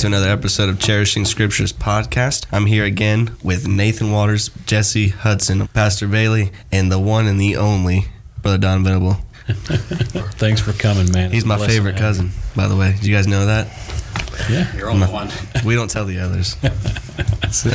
Welcome back to another episode of Cherishing Scriptures podcast. I'm here again with Nathan Waters, Jesse Hudson, Pastor Bailey, and the one and the only Brother Don Venable. Thanks for coming, man. He's It's my favorite to have cousin, by the way. Did you guys know that? Yeah, You're on the one. We don't tell the others. So,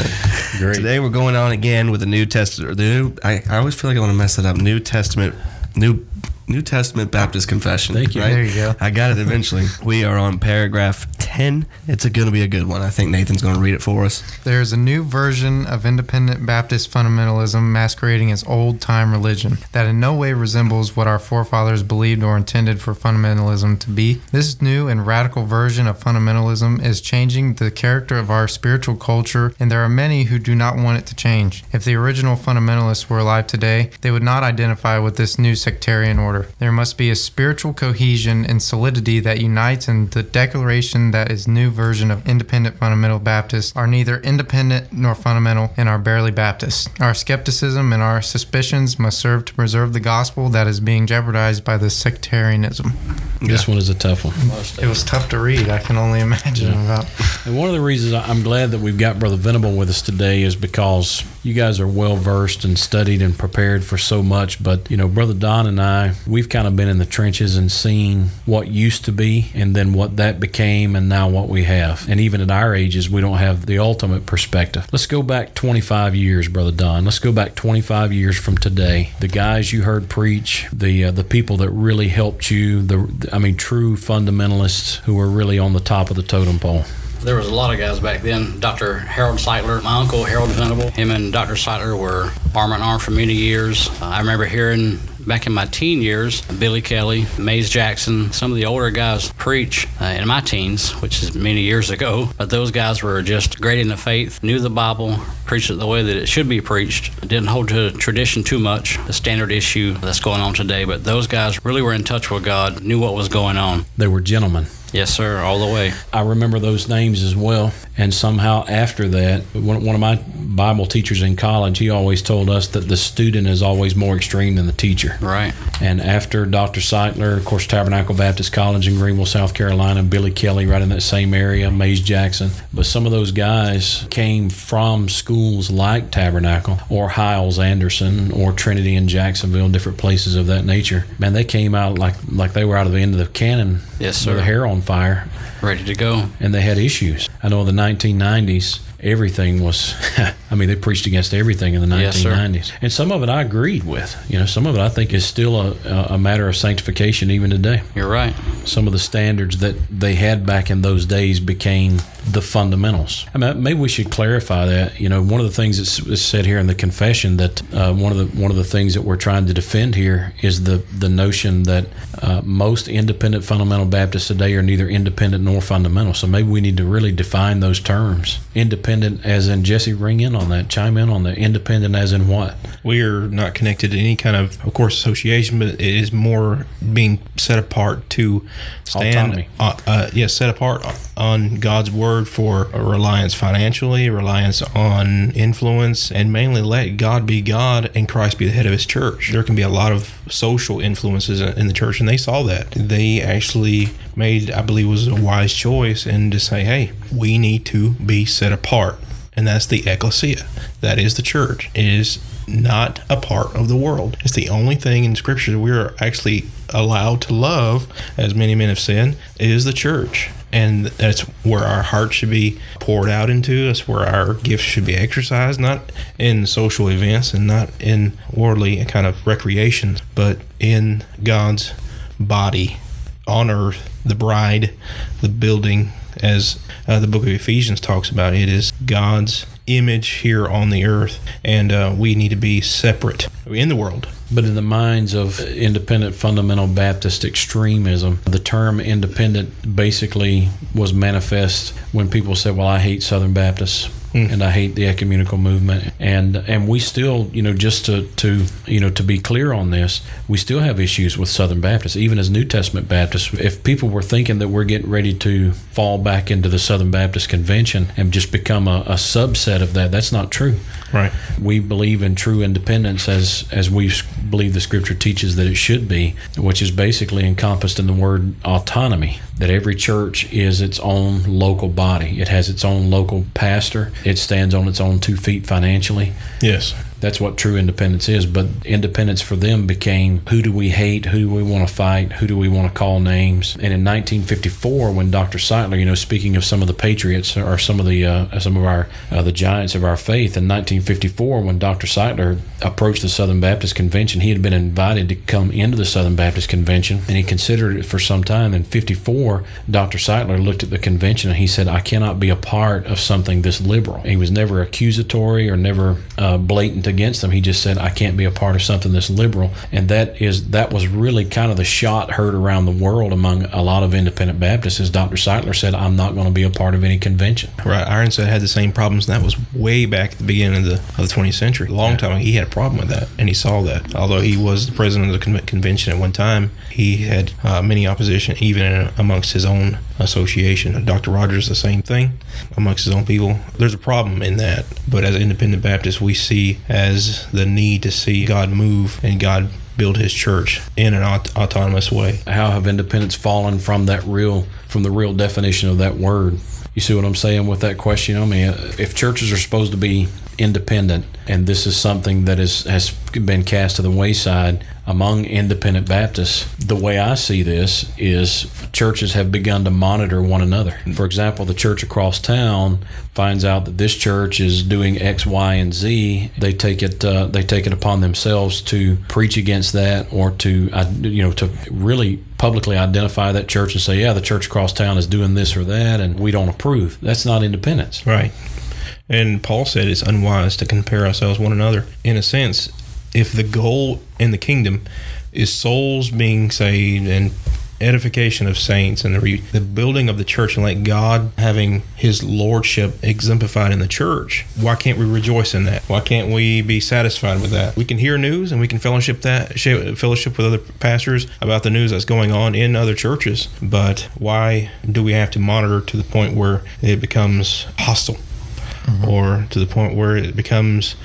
great. today we're going on again with the New Testament. The new, I, I always feel like I want to mess it up. New Testament, New New Testament Baptist Confession. Thank you. Right? There you go. I got it eventually. we are on paragraph ten. It's going to be a good one. I think Nathan's going to read it for us. There is a new version of independent Baptist fundamentalism masquerading as old time religion that in no way resembles what our forefathers believed or intended for fundamentalism to be. This new and radical version of fundamentalism is changing the character of our spiritual culture, and there are many who do not want it to change. If the original fundamentalists were alive today, they would not identify with this new sectarian order. There must be a spiritual cohesion and solidity that unites, and the declaration that is new version of independent fundamental Baptists are neither independent nor fundamental and are barely Baptist. Our skepticism and our suspicions must serve to preserve the gospel that is being jeopardized by this sectarianism. This one is a tough one. It was tough to read. I can only imagine about. And one of the reasons I'm glad that we've got Brother Venable with us today is because you guys are well versed and studied and prepared for so much. But, you know, Brother Don and I, we've kind of been in the trenches and seen what used to be and then what that became and now what we have. And even at our ages, we don't have the ultimate perspective. Let's go back 25 years, Brother Don. Let's go back 25 years from today. The guys you heard preach, the uh, the people that really helped you, the I mean, true fundamentalists who were really on the top of the totem pole. There was a lot of guys back then. Dr. Harold Sightler, my uncle Harold Venable, him and Dr. Sightler were arm in arm for many years. Uh, I remember hearing back in my teen years, Billy Kelly, Mays Jackson, some of the older guys preach uh, in my teens, which is many years ago. But those guys were just great in the faith, knew the Bible, preached it the way that it should be preached, didn't hold to tradition too much, the standard issue that's going on today. But those guys really were in touch with God, knew what was going on. They were gentlemen. Yes, sir, all the way. I remember those names as well. And somehow after that, one, one of my Bible teachers in college, he always told us that the student is always more extreme than the teacher. Right. And after Dr. Sightler, of course, Tabernacle Baptist College in Greenville, South Carolina, Billy Kelly, right in that same area, Mays Jackson. But some of those guys came from schools like Tabernacle or Hyles Anderson or Trinity in Jacksonville, different places of that nature. Man, they came out like like they were out of the end of the cannon Yes, with sir. hair on fire Ready to go. and they had issues. I know in the 1990s, everything was, I mean, they preached against everything in the Yes, 1990s. and some of it I agreed with. You know, some of it I think is still a, a matter of sanctification even today. You're right. Some of the standards that they had back in those days became the fundamentals. I mean, maybe we should clarify that. You know, one of the things that's said here in the confession that uh, one of the one of the things that we're trying to defend here is the the notion that uh, most independent fundamental Baptists today are neither independent nor fundamental. So maybe we need to really define those terms. Independent, as in Jesse, ring in on that, chime in on that. Independent, as in what? we are not connected to any kind of, of course, association, but it is more being set apart to stand, Autonomy. uh, uh, yes, set apart on God's word for reliance financially, reliance on influence, and mainly let God be God and Christ be the head of His church. There can be a lot of social influences in the church, and they saw that. They actually made, I believe, was a wise choice, and to say, hey, we need to be set apart and that's the ecclesia. That is the church. It is not a part of the world. It's the only thing in Scripture that we are actually allowed to love, as many men have said, is the church. And that's where our heart should be poured out into. That's where our gifts should be exercised, not in social events and not in worldly kind of recreations, but in God's body on earth, the bride, the building, as uh, the book of Ephesians talks about. It is God's image here on the earth, and uh, we need to be separate in the world. But in the minds of independent fundamental Baptist extremism, the term independent basically was manifest when people said, Well, I hate Southern Baptists. Mm. and I hate the ecumenical movement. And and we still, you know, just to to you know to be clear on this, we still have issues with Southern Baptists, even as New Testament Baptists. If people were thinking that we're getting ready to fall back into the Southern Baptist Convention and just become a, a subset of that, that's not true. Right. We believe in true independence as as we believe the Scripture teaches that it should be, which is basically encompassed in the word autonomy. that every church is its own local body. It has its own local pastor. It stands on its own two feet financially. Yes. That's what true independence is. But independence for them became who do we hate? Who do we want to fight? Who do we want to call names? And in 1954, when Dr. Sightler, you know, speaking of some of the patriots or some of the uh, some of our uh, the giants of our faith, in 1954, when Dr. Sightler approached the Southern Baptist Convention, he had been invited to come into the Southern Baptist Convention, and he considered it for some time. In 54, Dr. Sightler looked at the convention and he said, "I cannot be a part of something this liberal." He was never accusatory or never uh, blatant against them. He just said, "I can't be a part of something this liberal," and that is that was really kind of the shot heard around the world among a lot of independent Baptists. As Dr. Sightler said, "I'm not going to be a part of any convention." Right. Ironside had the same problems, and that was way back at the beginning of the of the 20th century. A long time ago, he had a problem with that, and he saw that. Although he was the president of the convention at one time, he had uh, many opposition, even amongst his own association. Dr. Rogers, the same thing amongst his own people. There's a problem in that, but as independent Baptists, we see as the need to see God move and God build His church in an aut- autonomous way. How have independents fallen from that real from the real definition of that word? You see what I'm saying with that question? I mean, if churches are supposed to be independent, and this is something that is has been cast to the wayside among independent Baptists, the way I see this is churches have begun to monitor one another. For example, the church across town finds out that this church is doing X, Y, and Z. They take it uh, they take it upon themselves to preach against that or to uh, you know to really publicly identify that church and say, yeah, the church across town is doing this or that, and we don't approve. That's not independence. Right. And Paul said it's unwise to compare ourselves one another. In a sense, if the goal in the kingdom is souls being saved and edification of saints and the, re- the building of the church and let God having his lordship exemplified in the church, why can't we rejoice in that? Why can't we be satisfied with that? We can hear news and we can fellowship that fellowship with other pastors about the news that's going on in other churches, but why do we have to monitor to the point where it becomes hostile? Mm-hmm. Or to the point where it becomes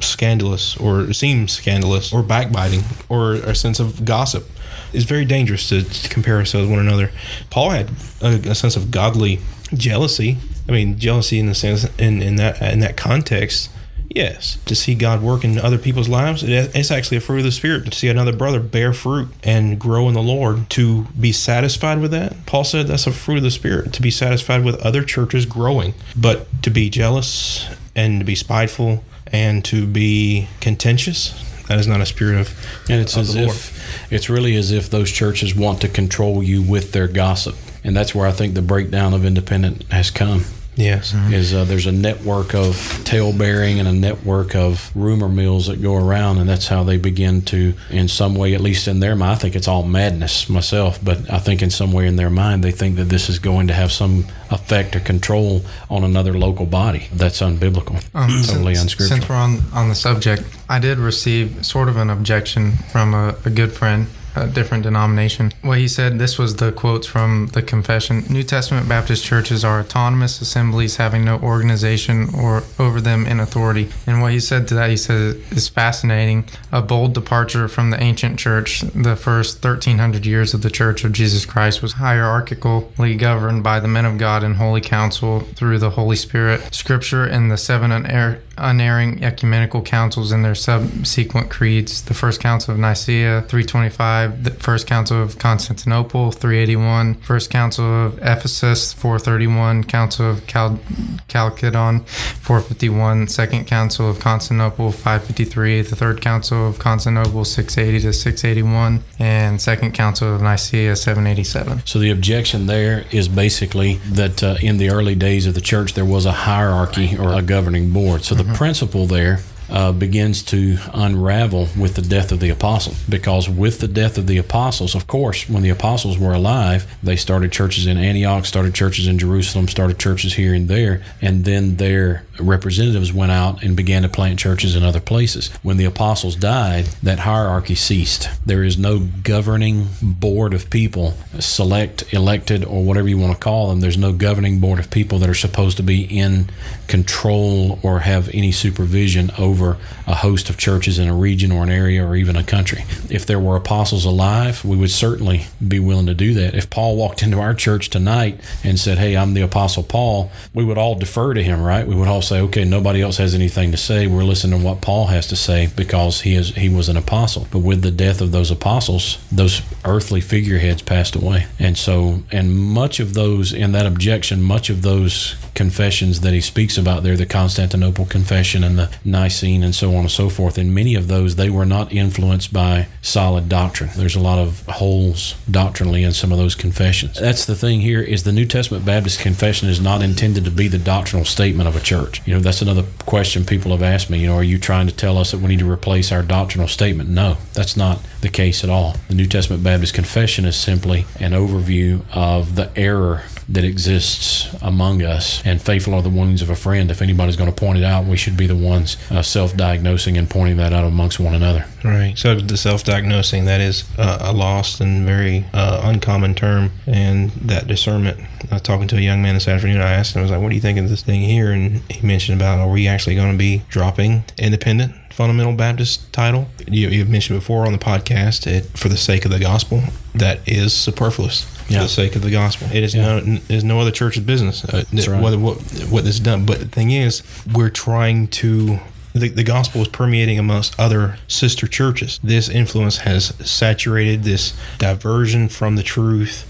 scandalous or seem scandalous or backbiting or a sense of gossip. It's very dangerous to, to compare ourselves with one another. Paul had a, a sense of godly jealousy. I mean, jealousy in the sense in, in that in that context. Yes, to see God work in other people's lives, it- it's actually a fruit of the Spirit. To see another brother bear fruit and grow in the Lord, to be satisfied with that. Paul said that's a fruit of the Spirit. To be satisfied with other churches growing, but to be jealous and to be spiteful and to be contentious, that is not a spirit of. And it's of as the Lord. if it's really as if those churches want to control you with their gossip, and that's where I think the breakdown of independent has come. Yes. Is uh, there's a network of tale bearing and a network of rumor mills that go around, and that's how they begin to, in some way, at least in their mind, I think it's all madness myself, but I think in some way in their mind they think that this is going to have some effect or control on another local body. That's unbiblical, Um, totally since, unscriptural. Since we're on, on the subject, I did receive sort of an objection from a, a good friend, a different denomination. Well, he said this was the quotes from the confession New Testament Baptist churches are autonomous assemblies having no organization or over them in authority. And what he said to that, he said, is fascinating. A bold departure from the ancient church. The first 1300 years of the Church of Jesus Christ was hierarchically governed by the men of God in holy council through the Holy Spirit. Scripture and the seven uner- unerring ecumenical councils and their subsequent creeds. The First Council of Nicaea, 325. The First Council of Constantinople, 381. First Council of Ephesus, 431. Council of Cal- Chalcedon, 451. Second Council of Constantinople, 553. The Third Council of Constantinople, 680 to 681. And Second Council of Nicaea, 787. So the objection there is basically that uh, in the early days of the church there was a hierarchy or a governing board. So the principle there uh, begins to unravel with the death of the apostles. Because with the death of the apostles, of course, when the apostles were alive, they started churches in Antioch, started churches in Jerusalem, started churches here and there, and then their representatives went out and began to plant churches in other places. When the apostles died, that hierarchy ceased. There is no governing board of people, select, elected, or whatever you want to call them. There's no governing board of people that are supposed to be in control or have any supervision over over a host of churches in a region or an area or even a country. If there were apostles alive, we would certainly be willing to do that. If Paul walked into our church tonight and said, Hey, I'm the Apostle Paul, we would all defer to him, right? We would all say, Okay, nobody else has anything to say. We're listening to what Paul has to say because he is he was an apostle. But with the death of those apostles, those earthly figureheads passed away. And so and much of those in that objection, much of those confessions that he speaks about there, the Constantinople Confession and the Nicene and so on and so forth, in many of those, they were not influenced by solid doctrine. There's a lot of holes doctrinally in some of those confessions. That's the thing here is the New Testament Baptist Confession is not intended to be the doctrinal statement of a church. You know, that's another question people have asked me, you know, are you trying to tell us that we need to replace our doctrinal statement? No, that's not the case at all. The New Testament Baptist Confession is simply an overview of the error that exists among us, and faithful are the wounds of a friend. If anybody's going to point it out, we should be the ones uh, self-diagnosing and pointing that out amongst one another. Right. So the self-diagnosing that is uh, a lost and very uh, uncommon term, and that discernment. I was talking to a young man this afternoon. I asked him, I was like, "What do you think of this thing here?" And he mentioned about, "Are we actually going to be dropping independent?" fundamental Baptist title. You, you've mentioned before on the podcast it, for the sake of the gospel. That is superfluous Yeah. for the sake of the gospel. It is Yeah. no is no other church's business. Uh, right. Whether what what this is done, but the thing is, we're trying to. The, the gospel is permeating amongst other sister churches. This influence has saturated this diversion from the truth,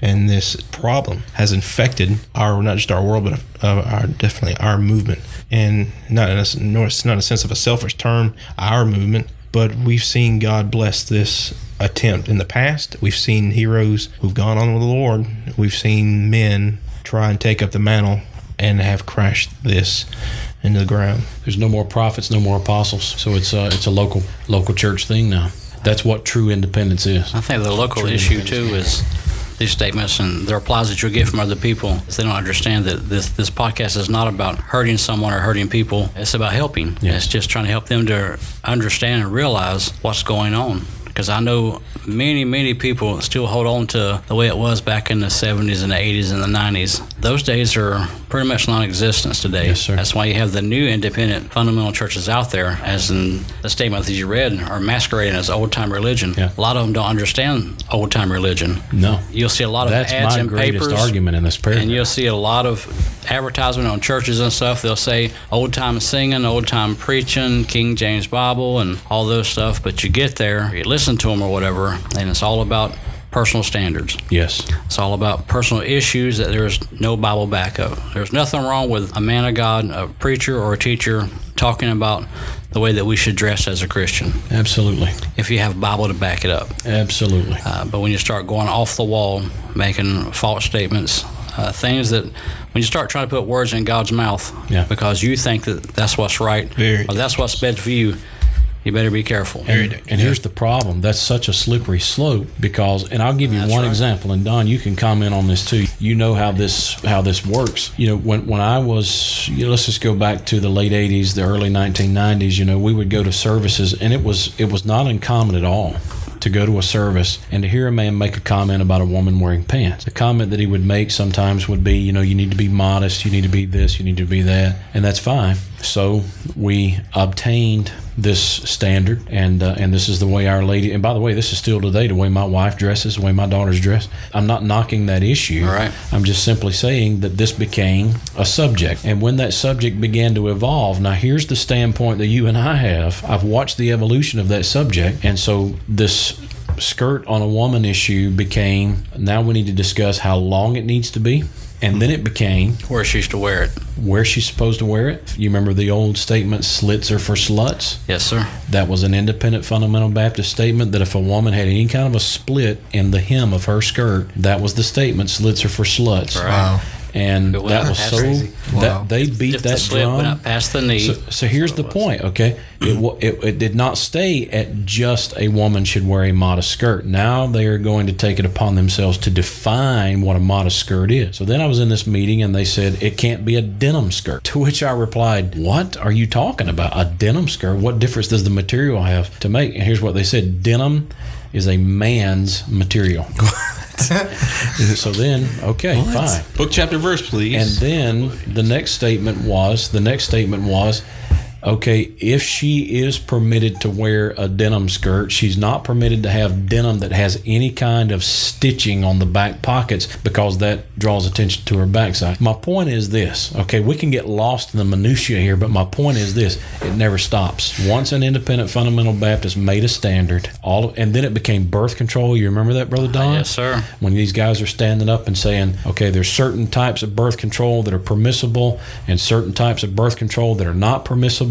and this problem has infected our not just our world, but uh, our definitely our movement. And not in a, it's not a sense of a selfish term, our movement, but we've seen God bless this attempt in the past. We've seen heroes who've gone on with the Lord. We've seen men try and take up the mantle and have crashed this into the ground. There's no more prophets, no more apostles. So it's a, it's a local local church thing now. That's what true independence is. I think the local issue too is these statements and the replies that you'll get from other people. Is they don't understand that this this podcast is not about hurting someone or hurting people. It's about helping. Yeah. It's just trying to help them to understand and realize what's going on. Because I know many, many people still hold on to the way it was back in the 70s and the 80s and the 90s. Those days are pretty much non-existent today. Yes, sir. That's why you have the new independent fundamental churches out there, as in the statement that you read, are masquerading as old-time religion. Yeah. A lot of them don't understand old-time religion. No. You'll see a lot of That's ads my in greatest papers. argument in this paragraph. And you'll see a lot of advertisement on churches and stuff. They'll say old time singing, old time preaching, King James Bible, and all those stuff. But you get there, you listen to them or whatever, and it's all about personal standards. yes. It's all about personal issues that there's no Bible backup. There's nothing wrong with a man of God, a preacher or a teacher talking about the way that we should dress as a Christian Absolutely. if you have Bible to back it up. Absolutely. Uh, but when you start going off the wall, making false statements, uh, things that when you start trying to put words in God's mouth Yeah. because you think that that's what's right Very or that's what's best for you, you better be careful. And, and here's the problem. That's such a slippery slope because, and I'll give you That's one right. example. And Don, you can comment on this too. You know how this how this works. You know, when when I was, you know, let's just go back to the late '80s, the early 1990s. You know, we would go to services, and it was it was not uncommon at all to go to a service and to hear a man make a comment about a woman wearing pants. The comment that he would make sometimes would be, you know, you need to be modest, you need to be this, you need to be that, and that's fine. So we obtained this standard, and uh, and this is the way our lady. And by the way, this is still today the way my wife dresses, the way my daughters dress. I'm not knocking that issue. All right. I'm just simply saying that this became a subject. And when that subject began to evolve, now here's the standpoint that you and I have. I've watched the evolution of that subject. And so this skirt on a woman issue became now we need to discuss how long it needs to be. And then it became Where she used to wear it. where she's supposed to wear it. You remember the old statement, slits are for sluts? Yes, sir. That was an independent fundamental Baptist statement that if a woman had any kind of a split in the hem of her skirt, that was the statement, slits are for sluts. Right. Wow. And But that was so crazy. Wow. that they beat If the that went drum. up past the knee. So, so here's the That's what it was. point, okay? It, it it did not stay at just a woman should wear a modest skirt. Now they are going to take it upon themselves to define what a modest skirt is. So then I was in this meeting and they said it can't be a denim skirt. To which I replied, "What are you talking about? A denim skirt? What difference does the material have to make?" And here's what they said: denim is a man's material. so then, okay, fine. Book chapter verse, please. And then the next statement was the next statement was Okay, if she is permitted to wear a denim skirt, she's not permitted to have denim that has any kind of stitching on the back pockets because that draws attention to her backside. My point is this, okay, we can get lost in the minutiae here, but my point is this it never stops. Once an independent fundamental Baptist made a standard, all and then it became birth control. You remember that, Brother Don? Yes, sir. when these guys are standing up and saying, okay, there's certain types of birth control that are permissible and certain types of birth control that are not permissible,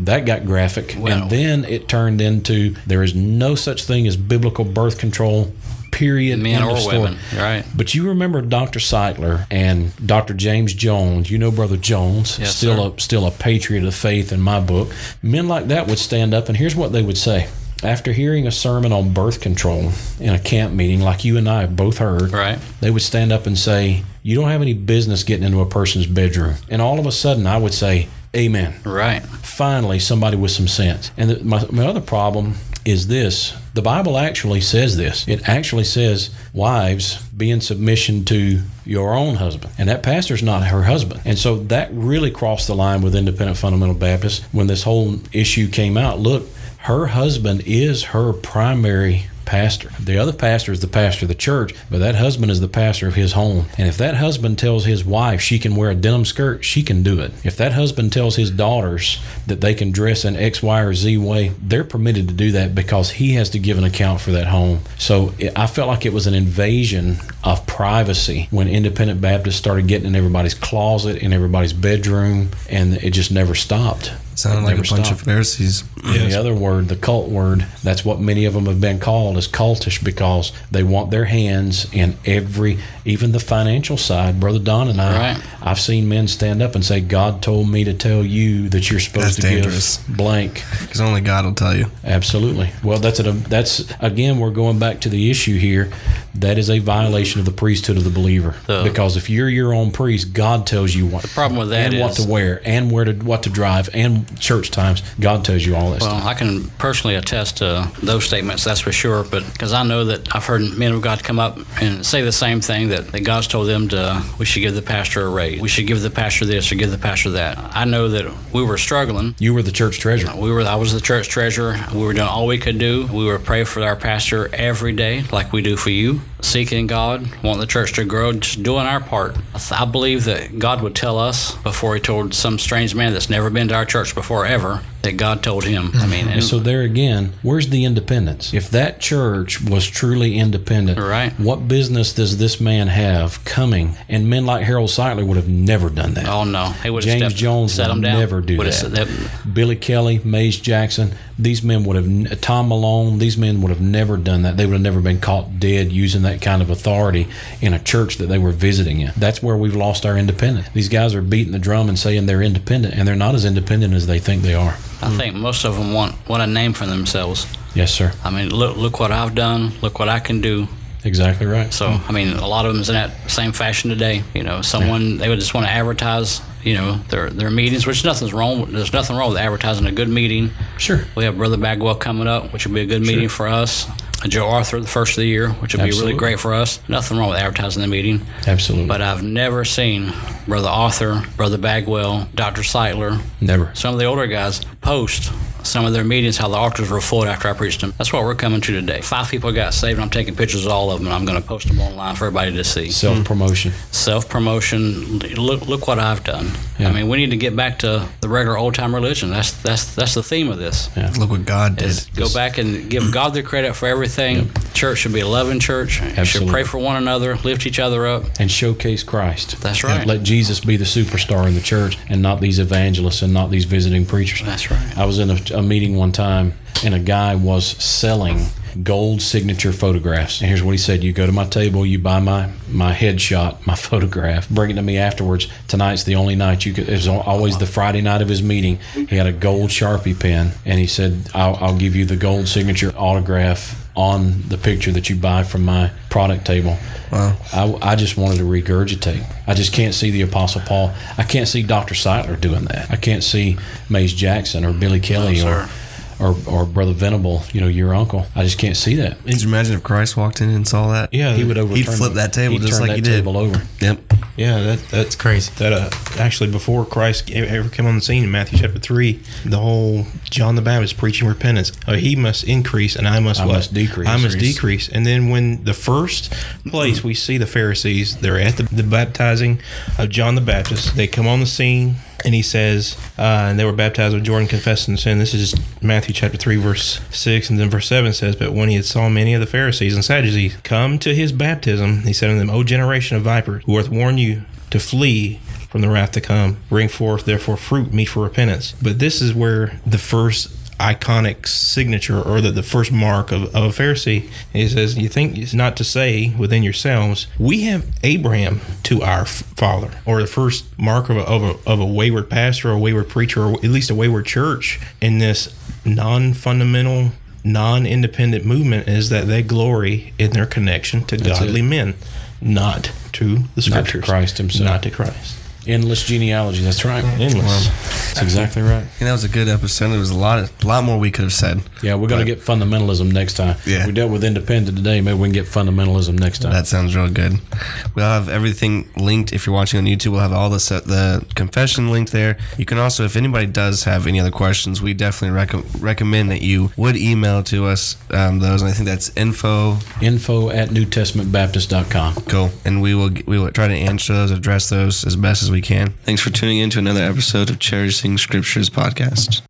that got graphic. Well- and then it turned into there is no such thing as biblical birth control, period. Men or women. Right. But you remember Dr. Sightler and Dr. James Jones. You know Brother Jones, Yes, still sir. a still a patriot of faith in my book. Men like that would stand up, and here's what they would say. After hearing a sermon on birth control in a camp meeting, like you and I have both heard, Right. they would stand up and say, "You don't have any business getting into a person's bedroom." And all of a sudden, I would say, "Amen." Right. finally somebody with some sense. And the, my, my other problem is this the Bible actually says this. It actually says, Wives, be in submission to your own husband. And that pastor's not her husband. And so that really crossed the line with independent fundamental Baptists when this whole issue came out. Look, her husband is her primary pastor. The other pastor is the pastor of the church, but that husband is the pastor of his home. And if that husband tells his wife she can wear a denim skirt, she can do it. If that husband tells his daughters that they can dress in X, Y, or Z way, they're permitted to do that because he has to give an account for that home. So it, I felt like it was an invasion of privacy when independent Baptists started getting in everybody's closet, in everybody's bedroom, and it just never stopped. Sounded It like a never bunch stopped. of Pharisees. And The other word, the cult word, that's what many of them have been called is cultish because they want their hands in every, even the financial side. Brother Don and I, Right. I've seen men stand up and say, God told me to tell you that you're supposed That's to dangerous. give blank. Because only God will tell you. Absolutely. Well, that's a, that's again, we're going back to the issue here. That is a violation of the priesthood of the believer. The- because if you're your own priest, God tells you what. The problem with that and what is- to wear and where to what to drive and church times. God tells you all that stuff. Well, I can personally attest to those statements, that's for sure. But because I know that I've heard men of God come up and say the same thing that, that God's told them to, we should give the pastor a raise. We should give the pastor this or give the pastor that. I know that we were struggling. You were the church treasurer. We were. I was the church treasurer. We were doing all we could do. We were praying for our pastor every day, like we do for you, seeking God, want the church to grow, just doing our part. I believe that God would tell us before He told some strange man that's never been to our church before ever that God told him. I mean, and So there again, where's the independence? If that church was truly independent, Right. what business does this man have coming? And men like Harold Sightler would have never done that. oh no, he would have James stepped, Jones set would him down. never do that. that. Billy Kelly, Mays Jackson, these men would have, Tom Malone, these men would have never done that. They would have never been caught dead using that kind of authority in a church that they were visiting in. That's where we've lost our independence. These guys are beating the drum and saying they're independent, and they're not as independent as they think they are. I think most of them want want a name for themselves. Yes, sir. I mean, look look what I've done. Look what I can do. Exactly right. So I mean, a lot of them is in that same fashion today. You know, someone they would just want to advertise. You know, their their meetings, which nothing's wrong. There's nothing wrong with advertising a good meeting. Sure. We have Brother Bagwell coming up, which will be a good meeting for us. Joe Arthur, the first of the year, which will be really great for us. Nothing wrong with advertising the meeting. Absolutely. But I've never seen Brother Arthur, Brother Bagwell, Dr. Sightler, Never. some of the older guys post some of their meetings how the altars were full after I preached them. That's what we're coming to today. Five people got saved. and I'm taking pictures of all of them, and I'm going to post them online for everybody to see. Self promotion. Self promotion. Look, look what I've done. Yeah. I mean, we need to get back to the regular old time religion. That's that's that's the theme of this. Yeah. Look what God did. Is go back and give God the credit for everything. Church should be a loving church. You should pray for one another, lift each other up. And showcase Christ. That's right. Let Jesus be the superstar in the church and not these evangelists and not these visiting preachers. That's right. I was in a, a meeting one time and a guy was selling gold signature photographs. And here's what he said: You go to my table, you buy my my headshot, my photograph, bring it to me afterwards. Tonight's the only night you could. It was always the Friday night of his meeting. He had a gold sharpie pen, and he said, "I'll, I'll give you the gold signature autograph." On the picture that you buy from my product table, Wow. I, I just wanted to regurgitate. I just can't see the Apostle Paul. I can't see Dr. Sightler doing that. I can't see Mays Jackson or Billy Kelly No, or, or or Brother Venable. You know, your uncle. I just can't see that. Could you imagine if Christ walked in and saw that? Yeah, He would overturn. He'd flip the- that table just like that he did. table over. Yep. Yeah, that that's crazy. That uh, actually before Christ ever came on the scene in Matthew chapter three, the whole John the Baptist preaching repentance. Uh, he must increase, and I must I what? must decrease. I must decrease. And then when the first place we see the Pharisees, they're at the, the baptizing of John the Baptist. They come on the scene. And he says, uh, and they were baptized with Jordan, confessing sin. This is Matthew chapter 3, verse 6. And then verse 7 says, But when he had saw many of the Pharisees and Sadducees come to his baptism, he said unto them, O generation of vipers, who hath warned you to flee from the wrath to come. Bring forth, therefore, fruit meet for repentance. But this is where the first iconic signature or the, the first mark of, of a Pharisee. He says, You think it's not to say within yourselves, we have Abraham to our father, or the first mark of a, of a, of a wayward pastor, or a wayward preacher, or at least a wayward church in this non fundamental, non independent movement is that they glory in their connection to That's godly it. men, not to the Not to scriptures. Christ himself. Not to Christ. Endless genealogy. That's right. Endless. That's exactly right. And that was a good episode. There was a lot, of, a lot more we could have said. Yeah, we're going to get fundamentalism next time. Yeah. We dealt with independent today. Maybe we can get fundamentalism next time. That sounds real good. We'll have everything linked. If you're watching on YouTube, we'll have all the set, the confession linked there. You can also, if anybody does have any other questions, we definitely rec- recommend that you would email to us um, those. And I think that's info Info at NewTestamentBaptist.com. Cool. And we will we will try to answer those, address those as best as we can. Thanks for tuning in to another episode of Scriptures podcast.